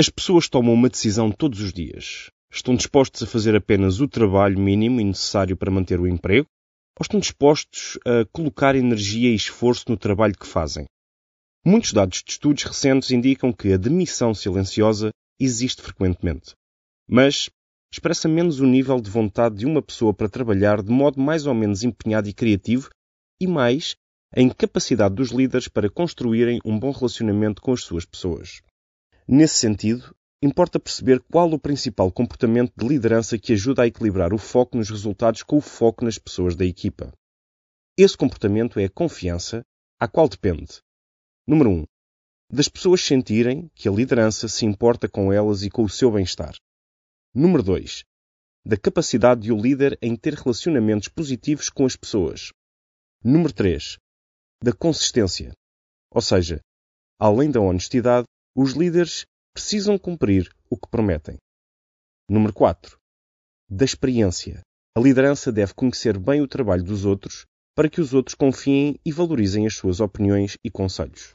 As pessoas tomam uma decisão todos os dias. Estão dispostos a fazer apenas o trabalho mínimo e necessário para manter o emprego? Ou estão dispostos a colocar energia e esforço no trabalho que fazem? Muitos dados de estudos recentes indicam que a demissão silenciosa existe frequentemente. Mas expressa menos o nível de vontade de uma pessoa para trabalhar de modo mais ou menos empenhado e criativo e mais a incapacidade dos líderes para construírem um bom relacionamento com as suas pessoas. Nesse sentido, importa perceber qual o principal comportamento de liderança que ajuda a equilibrar o foco nos resultados com o foco nas pessoas da equipa. Esse comportamento é a confiança, à qual depende. Número 1. Das pessoas sentirem que a liderança se importa com elas e com o seu bem-estar. Número 2. Da capacidade de o líder em ter relacionamentos positivos com as pessoas. Número 3. Da consistência. Ou seja, além da honestidade, os líderes precisam cumprir o que prometem. Número 4. Da experiência. A liderança deve conhecer bem o trabalho dos outros para que os outros confiem e valorizem as suas opiniões e conselhos.